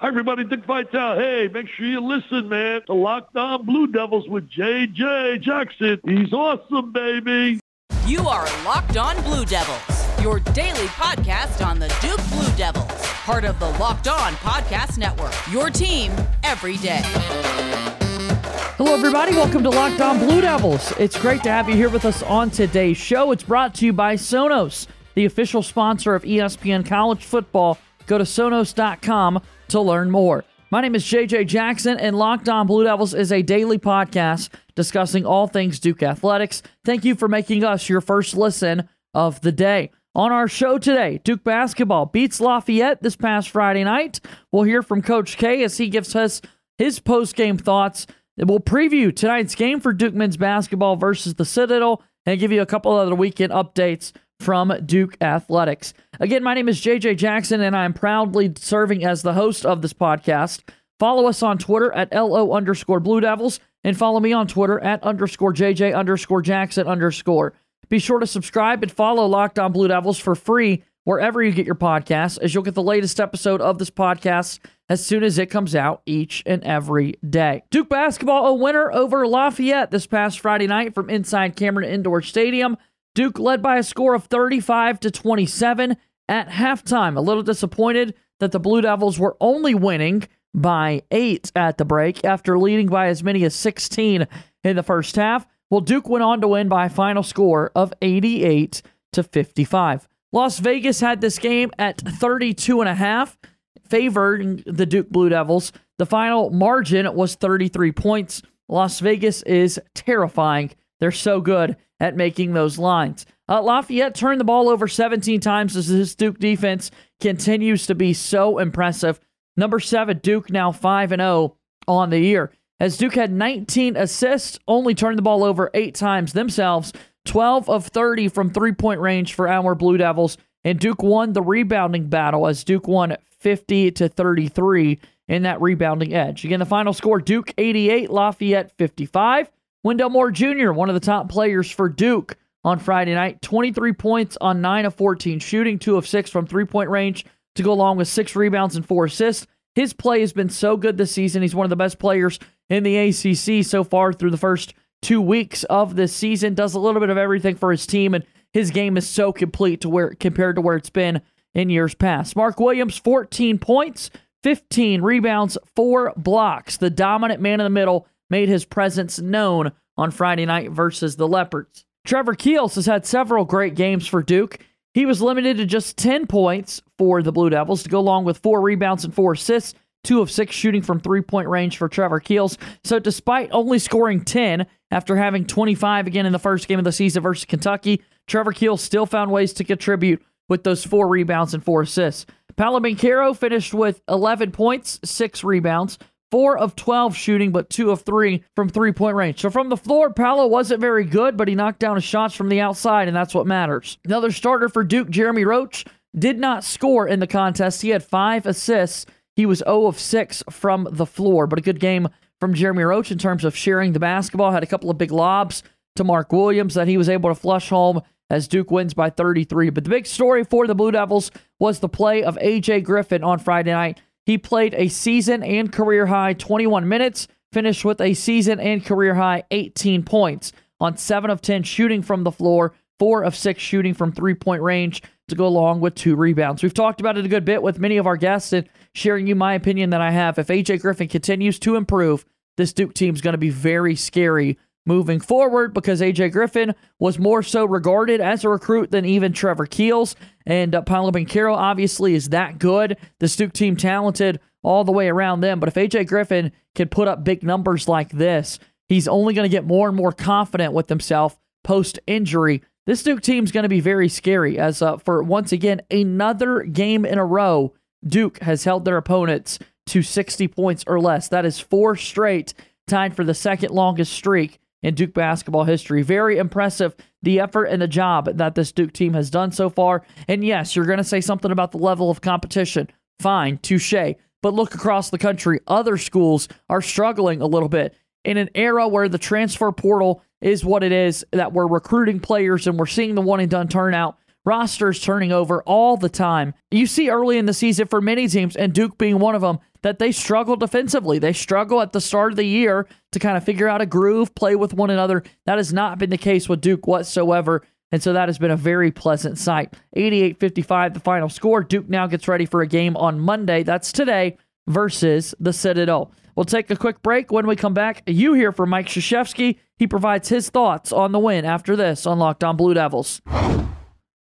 Hi, everybody. Dick Vitale. Hey, make sure you listen, man. to Locked On Blue Devils with JJ Jackson. He's awesome, baby. You are Locked On Blue Devils, your daily podcast on the Duke Blue Devils, part of the Locked On Podcast Network. Your team every day. Hello, everybody. Welcome to Locked On Blue Devils. It's great to have you here with us on today's show. It's brought to you by Sonos, the official sponsor of ESPN College Football. Go to Sonos.com to learn more. My name is JJ Jackson, and Locked On Blue Devils is a daily podcast discussing all things Duke athletics. Thank you for making us your first listen of the day. On our show today, Duke basketball beats Lafayette this past Friday night. We'll hear from Coach K as he gives us his post game thoughts. We'll preview tonight's game for Duke men's basketball versus the Citadel and give you a couple other weekend updates from Duke Athletics. Again, my name is JJ Jackson, and I'm proudly serving as the host of this podcast. Follow us on Twitter at LO underscore Blue Devils and follow me on Twitter at underscore JJ underscore Jackson underscore. Be sure to subscribe and follow Locked On Blue Devils for free wherever you get your podcasts, as you'll get the latest episode of this podcast as soon as it comes out each and every day. Duke basketball a winner over Lafayette this past Friday night from inside Cameron Indoor Stadium. Duke led by a score of 35 to 27 at halftime. A little disappointed that the Blue Devils were only winning by 8 at the break after leading by as many as 16 in the first half. Well, Duke went on to win by a final score of 88 to 55. Las Vegas had this game at 32 and a half, favoring the Duke Blue Devils. The final margin was 33 points. Las Vegas is terrifying. They're so good at making those lines. Uh, Lafayette turned the ball over 17 times as this Duke defense continues to be so impressive. Number seven, Duke now 5 and 0 on the year. As Duke had 19 assists, only turned the ball over eight times themselves, 12 of 30 from three point range for our Blue Devils. And Duke won the rebounding battle as Duke won 50 to 33 in that rebounding edge. Again, the final score Duke 88, Lafayette 55. Wendell Moore Jr., one of the top players for Duke on Friday night, 23 points on 9 of 14 shooting, 2 of 6 from three point range to go along with 6 rebounds and 4 assists. His play has been so good this season. He's one of the best players in the ACC so far through the first two weeks of this season. Does a little bit of everything for his team, and his game is so complete to where compared to where it's been in years past. Mark Williams, 14 points, 15 rebounds, four blocks. The dominant man in the middle made his presence known on Friday night versus the Leopards. Trevor Keels has had several great games for Duke. He was limited to just 10 points for the Blue Devils to go along with four rebounds and four assists, two of six shooting from three point range for Trevor Keels. So, despite only scoring 10 after having 25 again in the first game of the season versus Kentucky, Trevor Keels still found ways to contribute with those four rebounds and four assists. Paolo Banchero finished with 11 points, six rebounds, four of 12 shooting, but two of three from three point range. So from the floor, Paolo wasn't very good, but he knocked down his shots from the outside, and that's what matters. Another starter for Duke, Jeremy Roach, did not score in the contest. He had five assists. He was 0 of 6 from the floor, but a good game from Jeremy Roach in terms of sharing the basketball. Had a couple of big lobs to Mark Williams that he was able to flush home as Duke wins by 33. But the big story for the Blue Devils was the play of A.J. Griffin on Friday night. He played a season and career high 21 minutes, finished with a season and career high 18 points on 7 of 10 shooting from the floor, 4 of 6 shooting from three point range to go along with two rebounds. We've talked about it a good bit with many of our guests and sharing you my opinion that I have. If AJ Griffin continues to improve, this Duke team is going to be very scary moving forward because AJ Griffin was more so regarded as a recruit than even Trevor Keels. And uh, Paolo Banchero obviously is that good. The Duke team talented all the way around them. But if AJ Griffin can put up big numbers like this, he's only going to get more and more confident with himself post injury. This Duke team is going to be very scary as uh, for once again another game in a row, Duke has held their opponents to 60 points or less. That is four straight, tied for the second longest streak in Duke basketball history. Very impressive the effort and the job that this Duke team has done so far. And yes, you're going to say something about the level of competition. Fine, touche. But look across the country, other schools are struggling a little bit. In an era where the transfer portal is what it is, that we're recruiting players and we're seeing the one and done turnout rosters turning over all the time. You see early in the season for many teams, and Duke being one of them, that they struggle defensively. They struggle at the start of the year to kind of figure out a groove, play with one another. That has not been the case with Duke whatsoever. And so that has been a very pleasant sight. 88 55, the final score. Duke now gets ready for a game on Monday. That's today versus the Citadel. We'll take a quick break. When we come back, you hear from Mike Krzyzewski. He provides his thoughts on the win after this on Locked On Blue Devils.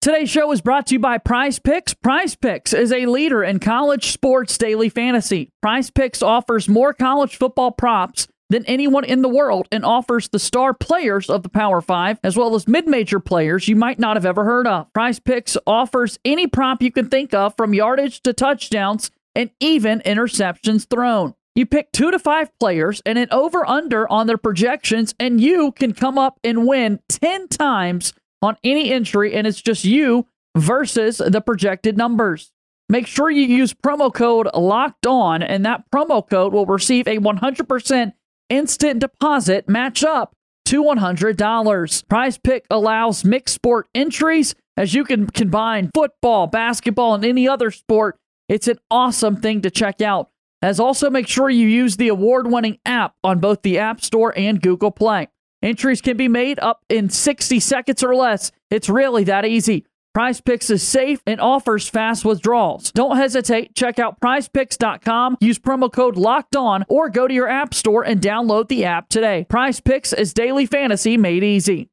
Today's show is brought to you by Prize Picks. Prize Picks is a leader in college sports daily fantasy. Prize Picks offers more college football props than anyone in the world and offers the star players of the Power Five, as well as mid major players you might not have ever heard of. Prize Picks offers any prop you can think of from yardage to touchdowns and even interceptions thrown. You pick two to five players and an over under on their projections, and you can come up and win 10 times on any entry, and it's just you versus the projected numbers. Make sure you use promo code locked on, and that promo code will receive a 100% instant deposit match up to $100. Prize Pick allows mixed sport entries as you can combine football, basketball, and any other sport. It's an awesome thing to check out. As also make sure you use the award winning app on both the App Store and Google Play. Entries can be made up in 60 seconds or less. It's really that easy. Prize Picks is safe and offers fast withdrawals. Don't hesitate. Check out prizepicks.com, use promo code locked on, or go to your app store and download the app today. Prize Picks is daily fantasy made easy.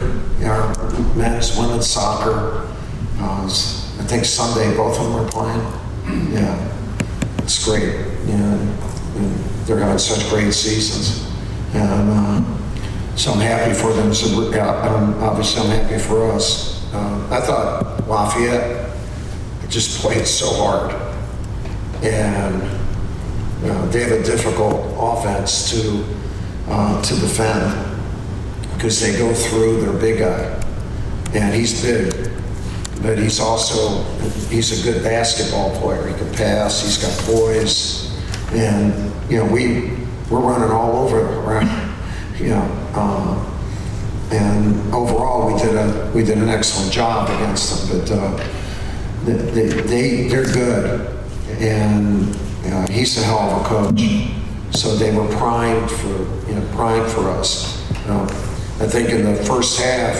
Our men's, women's soccer. Uh, I think Sunday both of them are playing. Yeah it's great. You know, they're having such great seasons, and uh, so I'm happy for them. So I'm, obviously, I'm happy for us. Uh, I thought Lafayette just played so hard, and uh, they have a difficult offense to uh, to defend because they go through their big guy, and he's big but he's also he's a good basketball player. He can pass. He's got poise, and you know we we're running all over right. You know, um, and overall we did a we did an excellent job against them. But uh, they, they they're good, and uh, he's a hell of a coach. So they were primed for you know primed for us. Uh, I think in the first half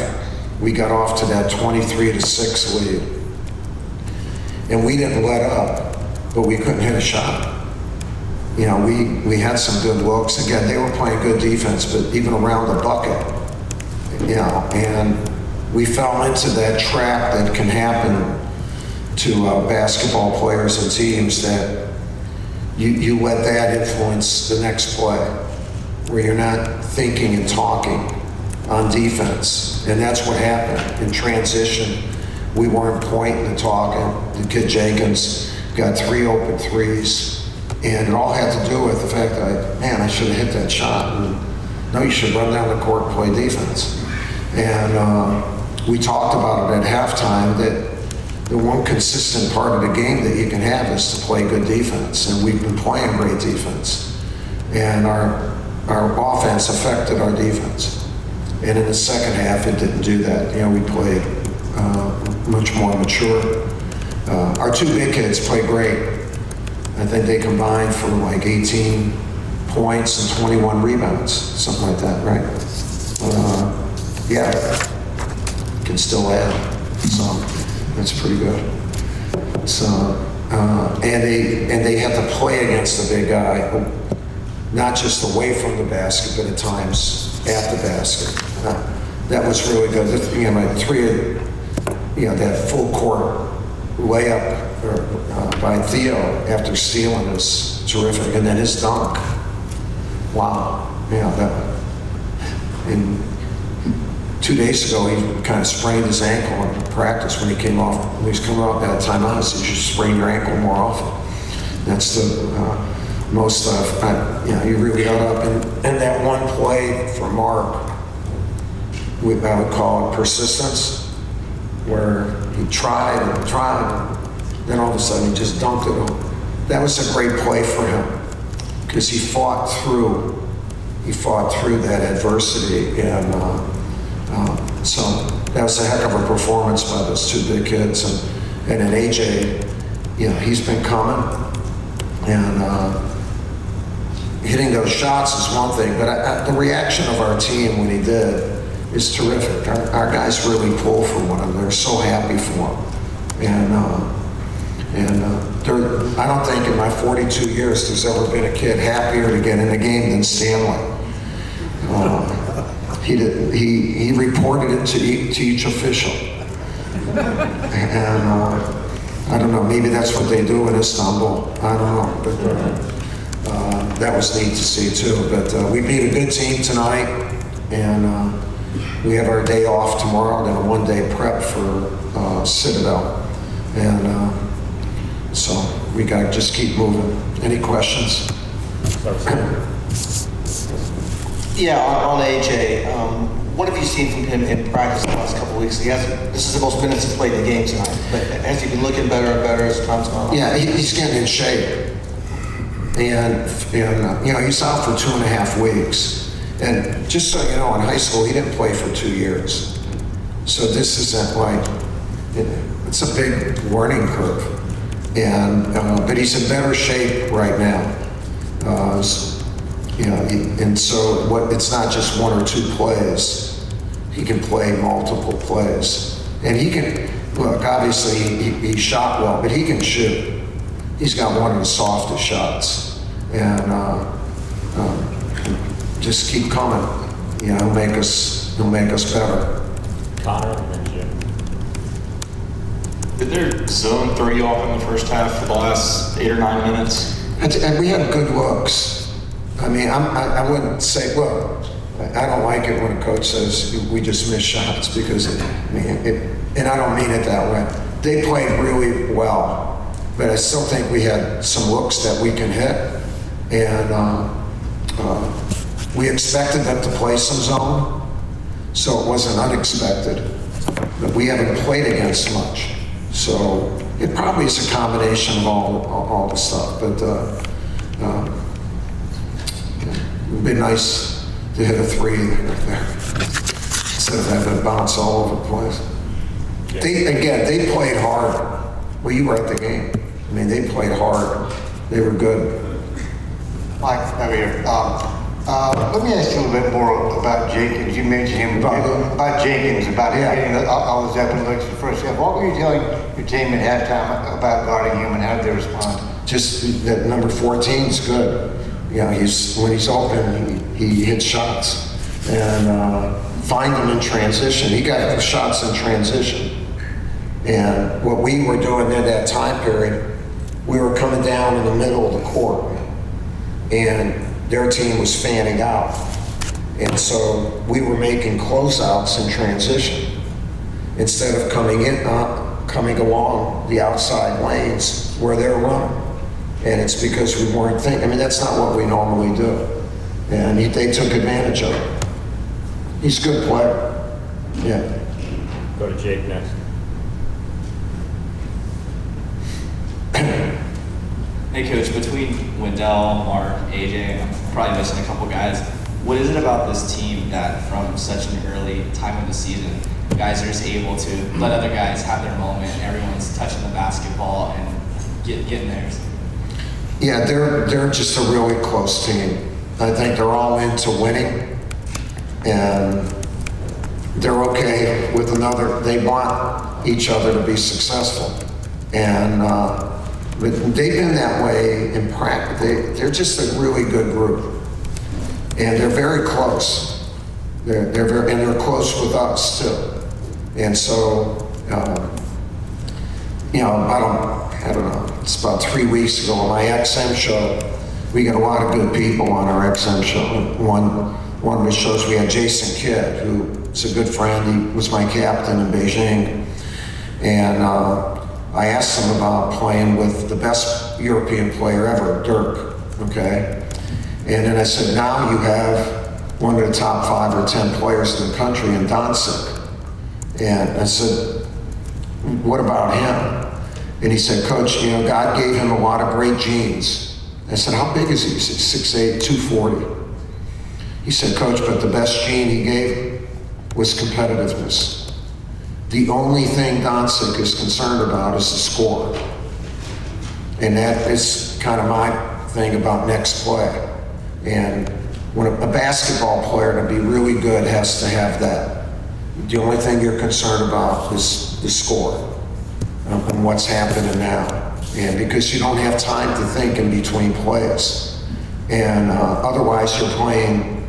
we got off to that 23 to 6 lead. And we didn't let up, but we couldn't hit a shot. You know, we, we had some good looks. Again, they were playing good defense, but even around the bucket, you know, and we fell into that trap that can happen to uh, basketball players and teams that you, you let that influence the next play, where you're not thinking and talking on defense. And that's what happened in transition. We weren't pointing and talking. The kid Jenkins got three open threes. And it all had to do with the fact that, I, man, I should have hit that shot. And no, you should run down the court and play defense. And uh, we talked about it at halftime that the one consistent part of the game that you can have is to play good defense. And we've been playing great defense. And our, our offense affected our defense. And in the second half, it didn't do that. You know, we played uh, much more mature. Uh, our two big kids played great. I think they combined for like 18 points and 21 rebounds, something like that, right? Uh, yeah, can still add. So that's pretty good. So uh, and they and they had to play against the big guy, not just away from the basket, but at times at the basket. Uh, that was really good. You know, my three, you know, that full court layup or, uh, by Theo after stealing was terrific, and then his dunk. Wow, yeah, that. And two days ago, he kind of sprained his ankle in practice when he came off. When he was coming off that timeout, he said, "You should sprain your ankle more often." That's the uh, most of. Uh, you know, he really got up, and, and that one play for Mark would call it persistence, where he tried and tried, and then all of a sudden he just dunked it. on. That was a great play for him because he fought through he fought through that adversity. And uh, uh, so that was a heck of a performance by those two big kids. And, and then AJ, you know, he's been coming. And uh, hitting those shots is one thing, but I, I, the reaction of our team when he did is terrific. Our, our guys really pull for one another. They're so happy for him. And, uh, and uh, I don't think in my 42 years there's ever been a kid happier to get in the game than Stanley. Uh, he, did, he, he reported it to, each, to each official. And uh, I don't know, maybe that's what they do in Istanbul. I don't know. But, uh, uh, that was neat to see too. But uh, we beat a good team tonight, and uh, we have our day off tomorrow, then a one-day prep for uh, Citadel. And uh, so we got to just keep moving. Any questions? Yeah, on, on AJ, um, what have you seen from him in practice the last couple of weeks? He has this is the most minutes he's played in the game tonight, but has he been looking better and better as time's gone on? Yeah, he, he's getting in shape. And, and uh, you know, he's out for two and a half weeks. And just so you know, in high school, he didn't play for two years. So this isn't like, it, it's a big learning curve. And, uh, but he's in better shape right now. Uh, you know, and so what, it's not just one or two plays. He can play multiple plays. And he can, look, obviously he, he shot well, but he can shoot. He's got one of the softest shots. And, uh, just keep coming. You know, make us, he'll make us better. Connor and then Jim. Did their zone throw you off in the first half for the last eight or nine minutes? And, and we had good looks. I mean, I'm, I, I wouldn't say, well, I don't like it when a coach says we just miss shots because, it, I mean, it, and I don't mean it that way. They played really well, but I still think we had some looks that we can hit. And uh, uh, we expected them to play some zone, so it wasn't unexpected. But we haven't played against much. So it probably is a combination of all, all, all the stuff. But uh, uh, it'd be nice to hit a three there instead of having it bounce all over the place. They, again, they played hard. Well, you were at the game. I mean, they played hard. They were good. Mike, over here. Um, uh, let me ask you a little bit more about Jenkins. You mentioned him about, about Jenkins, about him Yeah. getting the- all all those open looks the first half. What were you telling your team at halftime about guarding him and how did they respond? just that number 14 is good. You know, he's when he's open, he, he hits shots and uh, find him in transition. He got the shots in transition. And what we were doing in that time period, we were coming down in the middle of the court, and their team was fanning out. And so we were making closeouts in transition instead of coming in, uh, coming along the outside lanes where they're running. And it's because we weren't thinking, I mean, that's not what we normally do. And he, they took advantage of it. He's a good player. Yeah. Go to Jake next. Hey, Coach, between Wendell, Mark, AJ, I'm probably missing a couple guys. What is it about this team that from such an early time of the season, guys are just able to let other guys have their moment, everyone's touching the basketball and get, getting theirs? Yeah, they're, they're just a really close team. I think they're all into winning. And they're okay with another, they want each other to be successful. And uh, but they've been that way in practice. They, they're just a really good group. And they're very close. They're, they're very, and they're close with us too. And so, uh, you know, about, I don't know, it's about three weeks ago on my XM show, we got a lot of good people on our XM show. One, one of the shows we had Jason Kidd, who's a good friend. He was my captain in Beijing. And uh, I asked him about playing with the best European player ever, Dirk, okay? And then I said, now you have one of the top five or 10 players in the country in Doncic. And I said, what about him? And he said, Coach, you know, God gave him a lot of great genes. I said, how big is he? He said, 6'8", 240. He said, Coach, but the best gene he gave was competitiveness. The only thing Doncic is concerned about is the score. And that is kind of my thing about next play. And when a, a basketball player to be really good has to have that. The only thing you're concerned about is the score um, and what's happening now. And because you don't have time to think in between plays. And uh, otherwise you're playing,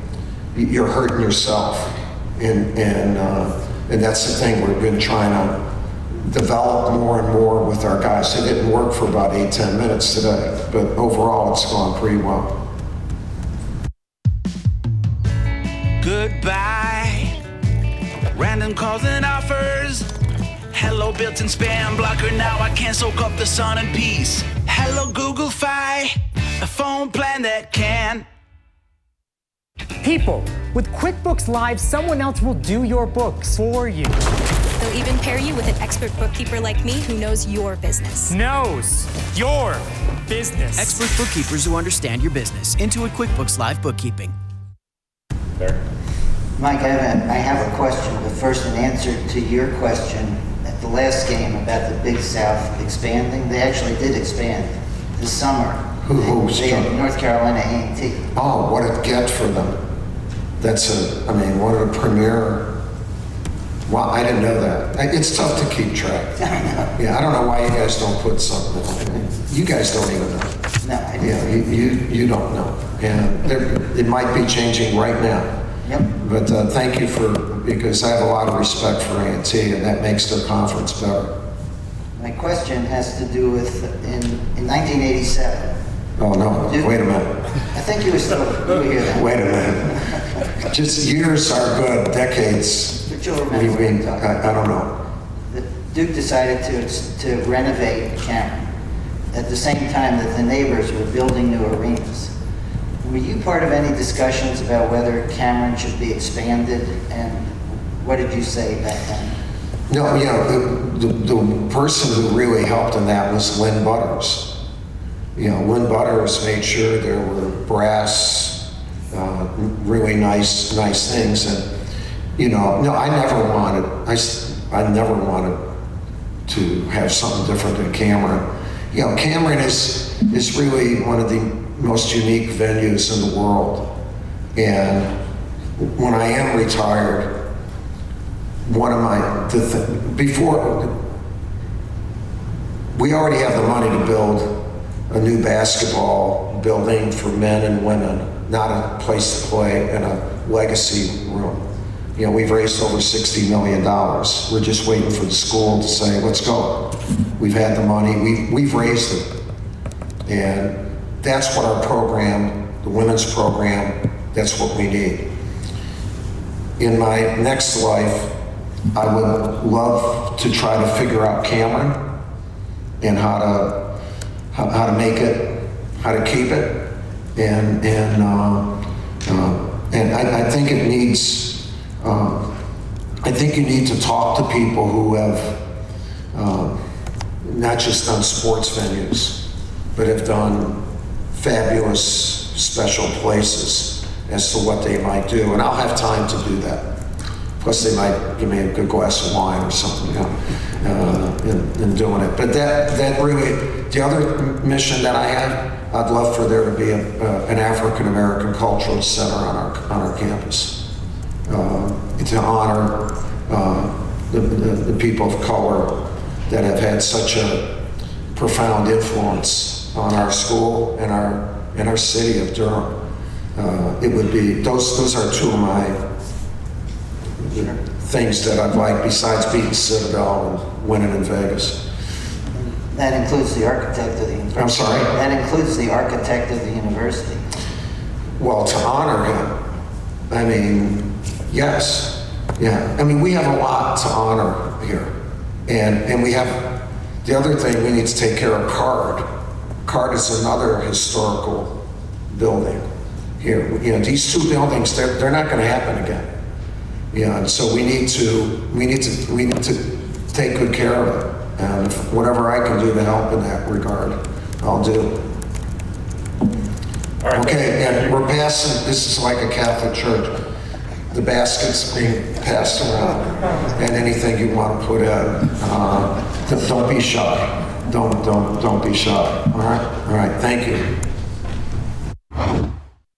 you're hurting yourself. And, and, uh, and that's the thing we've been trying to develop more and more with our guys. It didn't work for about eight, ten minutes today, but overall it's gone pretty well. Goodbye. Random calls and offers. Hello, built-in spam blocker. Now I can't soak up the sun in peace. Hello, Google Fi. A phone plan that can. People, with QuickBooks Live, someone else will do your books for you. They'll even pair you with an expert bookkeeper like me who knows your business. Knows your business. Expert bookkeepers who understand your business. Intuit QuickBooks Live Bookkeeping. Mike, I have, a, I have a question, but first an answer to your question at the last game about the Big South expanding. They actually did expand this summer. Who, who's They had done? North Carolina A&T. Oh, what a get for them. That's a, I mean, what a premier. Wow, I didn't know that. It's tough to keep track. Yeah, I don't know why you guys don't put something, you guys don't even know. No, I didn't. Yeah, you, you, you don't know. And there, it might be changing right now. Yep. But uh, thank you for, because I have a lot of respect for A&T and that makes their conference better. My question has to do with in, in 1987. Oh, no, wait a minute. I think you were still you were here then. Wait a minute. Just years are good, decades. But you'll We, remember. we, I, I don't know. The Duke decided to, to renovate Cameron at the same time that the neighbors were building new arenas. Were you part of any discussions about whether Cameron should be expanded and what did you say back then? No, you know, the, the, the person who really helped in that was Lynn Butters. You know, Lynn Butters made sure there were brass, uh, really nice, nice things. And, you know, no, I never wanted, I, I never wanted to have something different than Cameron. You know, Cameron is, is really one of the most unique venues in the world. And when I am retired, one of my, the th- before, we already have the money to build a new basketball building for men and women, not a place to play in a legacy room. You know, we've raised over $60 million. We're just waiting for the school to say, let's go. We've had the money, we've, we've raised it. And that's what our program, the women's program, that's what we need. In my next life, I would love to try to figure out Cameron and how to how, how to make it, how to keep it, and and uh, uh, and I, I think it needs. Uh, I think you need to talk to people who have uh, not just done sports venues, but have done fabulous special places as to what they might do, and I'll have time to do that. Plus, they might give me a good glass of wine or something, you know, uh, in, in doing it. But that, that really, the other mission that I have, I'd love for there to be a, uh, an African American Cultural Center on our, on our campus uh, to honor uh, the, the, the people of color that have had such a profound influence on our school and our, and our city of Durham. Uh, it would be, those, those are two of my things that I'd like besides beating Citadel and winning in Vegas. That includes the architect of the university. I'm sorry? That includes the architect of the university. Well, to honor him, I mean, yes, yeah. I mean, we have a lot to honor here. And, and we have, the other thing, we need to take care of CARD. CARD is another historical building here. You know, these two buildings, they're, they're not gonna happen again. Yeah, and so we need to, we need to, we need to take good care of it. And whatever I can do to help in that regard, I'll do. Okay, and we're passing, this is like a Catholic church. The basket's being passed around, and anything you want to put in. Uh, don't- Don't be shy. Don't, don't, don't be shy, all right? All right, thank you.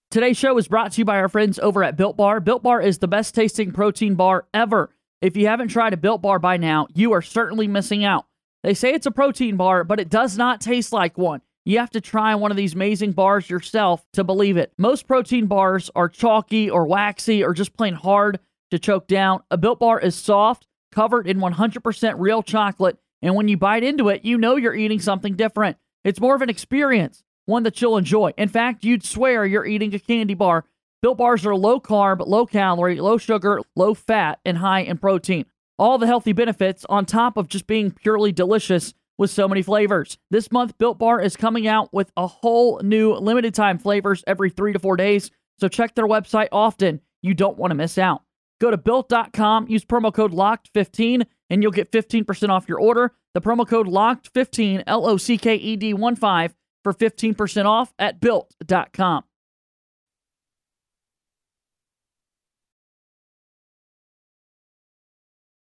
Today's show is brought to you by our friends over at Built Bar. Built Bar is the best tasting protein bar ever. If you haven't tried a Built Bar by now, you are certainly missing out. They say it's a protein bar, but it does not taste like one. You have to try one of these amazing bars yourself to believe it. Most protein bars are chalky or waxy or just plain hard to choke down. A Built Bar is soft, covered in 100% real chocolate, and when you bite into it, you know you're eating something different. It's more of an experience, one that you'll enjoy. In fact, you'd swear you're eating a candy bar. Built Bars are low carb, low calorie, low sugar, low fat, and high in protein. All the healthy benefits on top of just being purely delicious with so many flavors. This month, Built Bar is coming out with a whole new limited time flavors every three to four days. So check their website often. You don't want to miss out. Go to built.com, use promo code LOCKED15, and you'll get 15% off your order. The promo code LOCKED15, L O C K E D 1 5, for 15% off at built.com.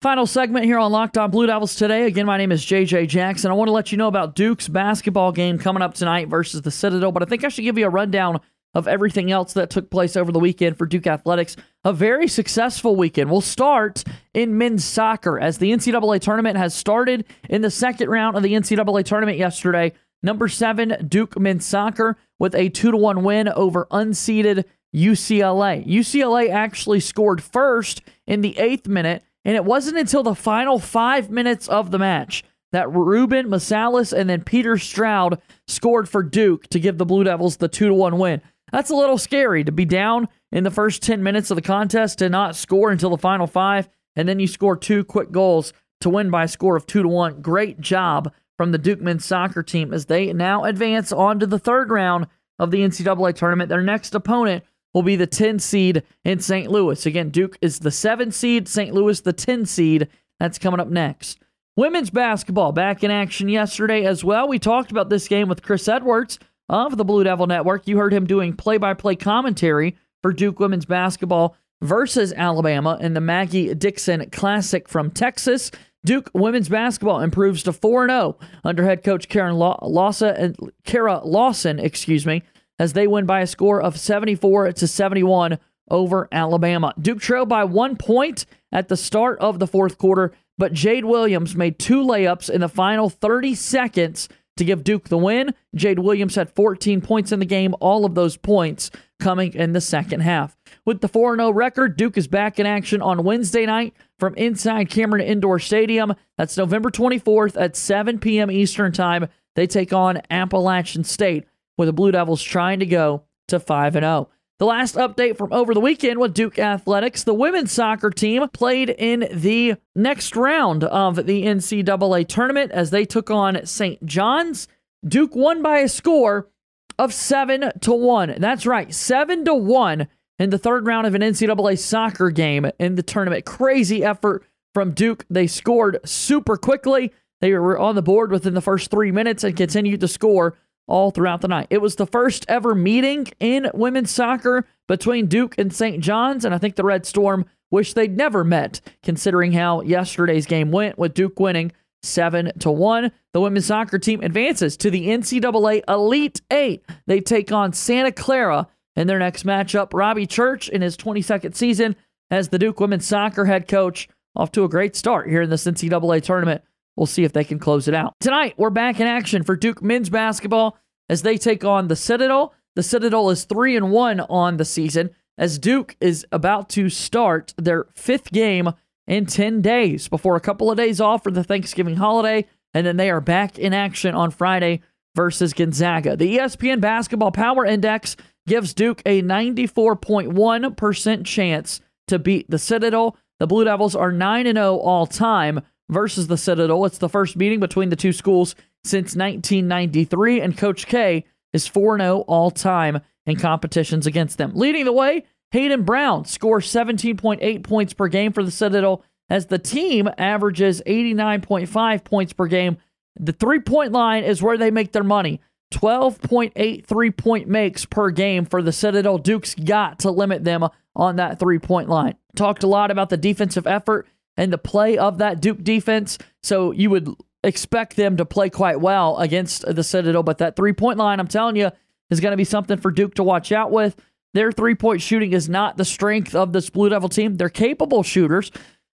Final segment here on Locked On Blue Devils today. Again, my name is JJ Jackson. I want to let you know about Duke's basketball game coming up tonight versus the Citadel, but I think I should give you a rundown of everything else that took place over the weekend for Duke Athletics. A very successful weekend. We'll start in men's soccer as the NCAA tournament has started in the second round of the NCAA tournament yesterday. Number seven, Duke men's soccer with a two to one win over unseeded UCLA. UCLA actually scored first in the eighth minute, and it wasn't until the final five minutes of the match that Ruben Mesalles and then Peter Stroud scored for Duke to give the Blue Devils the two to one win. That's a little scary to be down in the first 10 minutes of the contest to not score until the final five, and then you score two quick goals to win by a score of two to one. Great job from the Duke men's soccer team as they now advance on to the third round of the NCAA tournament. Their next opponent will be the 10 seed in St. Louis. Again, Duke is the 7 seed, St. Louis the 10 seed. That's coming up next. Women's basketball back in action yesterday as well. We talked about this game with Chris Edwards of the Blue Devil Network. You heard him doing play by play commentary for Duke women's basketball versus Alabama in the Maggie Dixon Classic from Texas. Duke women's basketball improves to 4 0 under head coach Karen Lawson and Kara Lawson, excuse me, as they win by a score of 74 to 71 over Alabama. Duke trailed by one point at the start of the fourth quarter, but Jade Williams made two layups in the final 30 seconds to give Duke the win. Jade Williams had 14 points in the game, all of those points coming in the second half. With the 4 0 record, Duke is back in action on Wednesday night from inside Cameron Indoor Stadium. That's November 24th at 7 p.m. Eastern Time. They take on Appalachian State, with the Blue Devils trying to go to 5 0. The last update from over the weekend with Duke Athletics, the women's soccer team played in the next round of the NCAA tournament as they took on St. John's. Duke won by a score of 7 to 1. That's right, 7 to 1 in the third round of an NCAA soccer game in the tournament. Crazy effort from Duke. They scored super quickly. They were on the board within the first 3 minutes and continued to score all throughout the night. It was the first ever meeting in women's soccer between Duke and St. John's, and I think the Red Storm wish they'd never met, considering how yesterday's game went with Duke winning seven to one. The women's soccer team advances to the NCAA Elite Eight. They take on Santa Clara in their next matchup. Robbie Church in his 22nd season as the Duke women's soccer head coach, off to a great start here in this NCAA tournament. We'll see if they can close it out. Tonight, we're back in action for Duke men's basketball as they take on the Citadel. The Citadel is 3 and 1 on the season as Duke is about to start their fifth game in 10 days before a couple of days off for the Thanksgiving holiday and then they are back in action on Friday versus Gonzaga. The ESPN Basketball Power Index gives Duke a 94.1% chance to beat the Citadel. The Blue Devils are 9 0 all time versus the Citadel. It's the first meeting between the two schools since 1993, and Coach K is 4 0 all time in competitions against them. Leading the way, Hayden Brown scores 17.8 points per game for the Citadel as the team averages 89.5 points per game. The three point line is where they make their money. 12.8 three point makes per game for the Citadel. Duke's got to limit them on that three point line. Talked a lot about the defensive effort and the play of that Duke defense. So you would expect them to play quite well against the Citadel. But that three point line, I'm telling you, is going to be something for Duke to watch out with. Their three point shooting is not the strength of this Blue Devil team. They're capable shooters,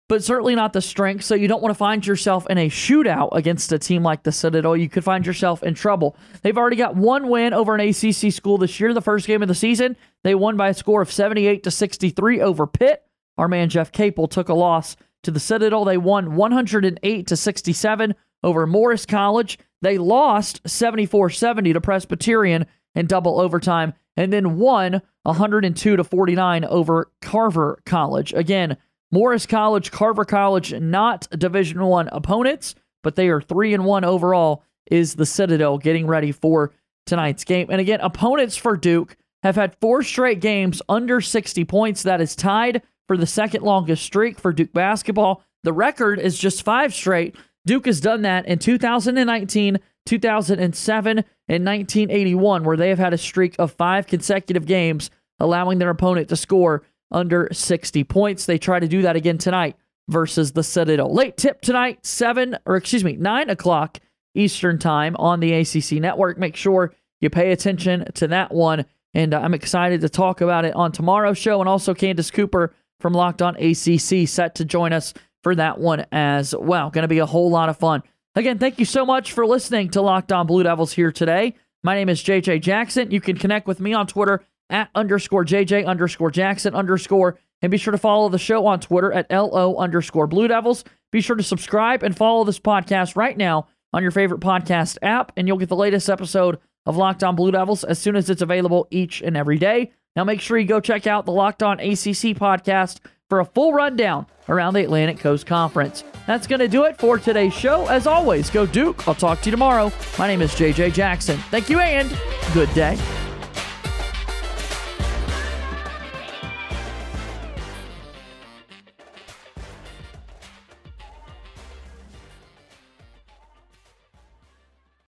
but certainly not the strength. So you don't want to find yourself in a shootout against a team like the Citadel. You could find yourself in trouble. They've already got one win over an ACC school this year, the first game of the season. They won by a score of 78 to 63 over Pitt. Our man Jeff Capel took a loss to the Citadel. They won 108 to 67 over Morris College. They lost 74 70 to Presbyterian in double overtime and then won 102 to 49 over Carver College. Again, Morris College, Carver College, not Division One opponents, but they are three and one overall. Is the Citadel getting ready for tonight's game? And again, opponents for Duke have had four straight games under 60 points. That is tied for the second longest streak for Duke basketball. The record is just five straight. Duke has done that in 2019, 2007, and 1981, where they have had a streak of five consecutive games, allowing their opponent to score under 60 points. They try to do that again tonight versus the Citadel. Late tip tonight, 7 or excuse me, 9 o'clock Eastern time on the ACC network. Make sure you pay attention to that one. And I'm excited to talk about it on tomorrow's show. And also, Candace Cooper from Locked On ACC set to join us for that one as well. Going to be a whole lot of fun. Again, thank you so much for listening to Locked On Blue Devils here today. My name is JJ Jackson. You can connect with me on Twitter at underscore JJ underscore Jackson underscore. And be sure to follow the show on Twitter at LO underscore Blue Devils. Be sure to subscribe and follow this podcast right now on your favorite podcast app, and you'll get the latest episode of Locked On Blue Devils as soon as it's available each and every day. Now, make sure you go check out the Locked On ACC podcast for a full rundown around the Atlantic Coast Conference. That's going to do it for today's show. As always, go Duke. I'll talk to you tomorrow. My name is JJ Jackson. Thank you and good day.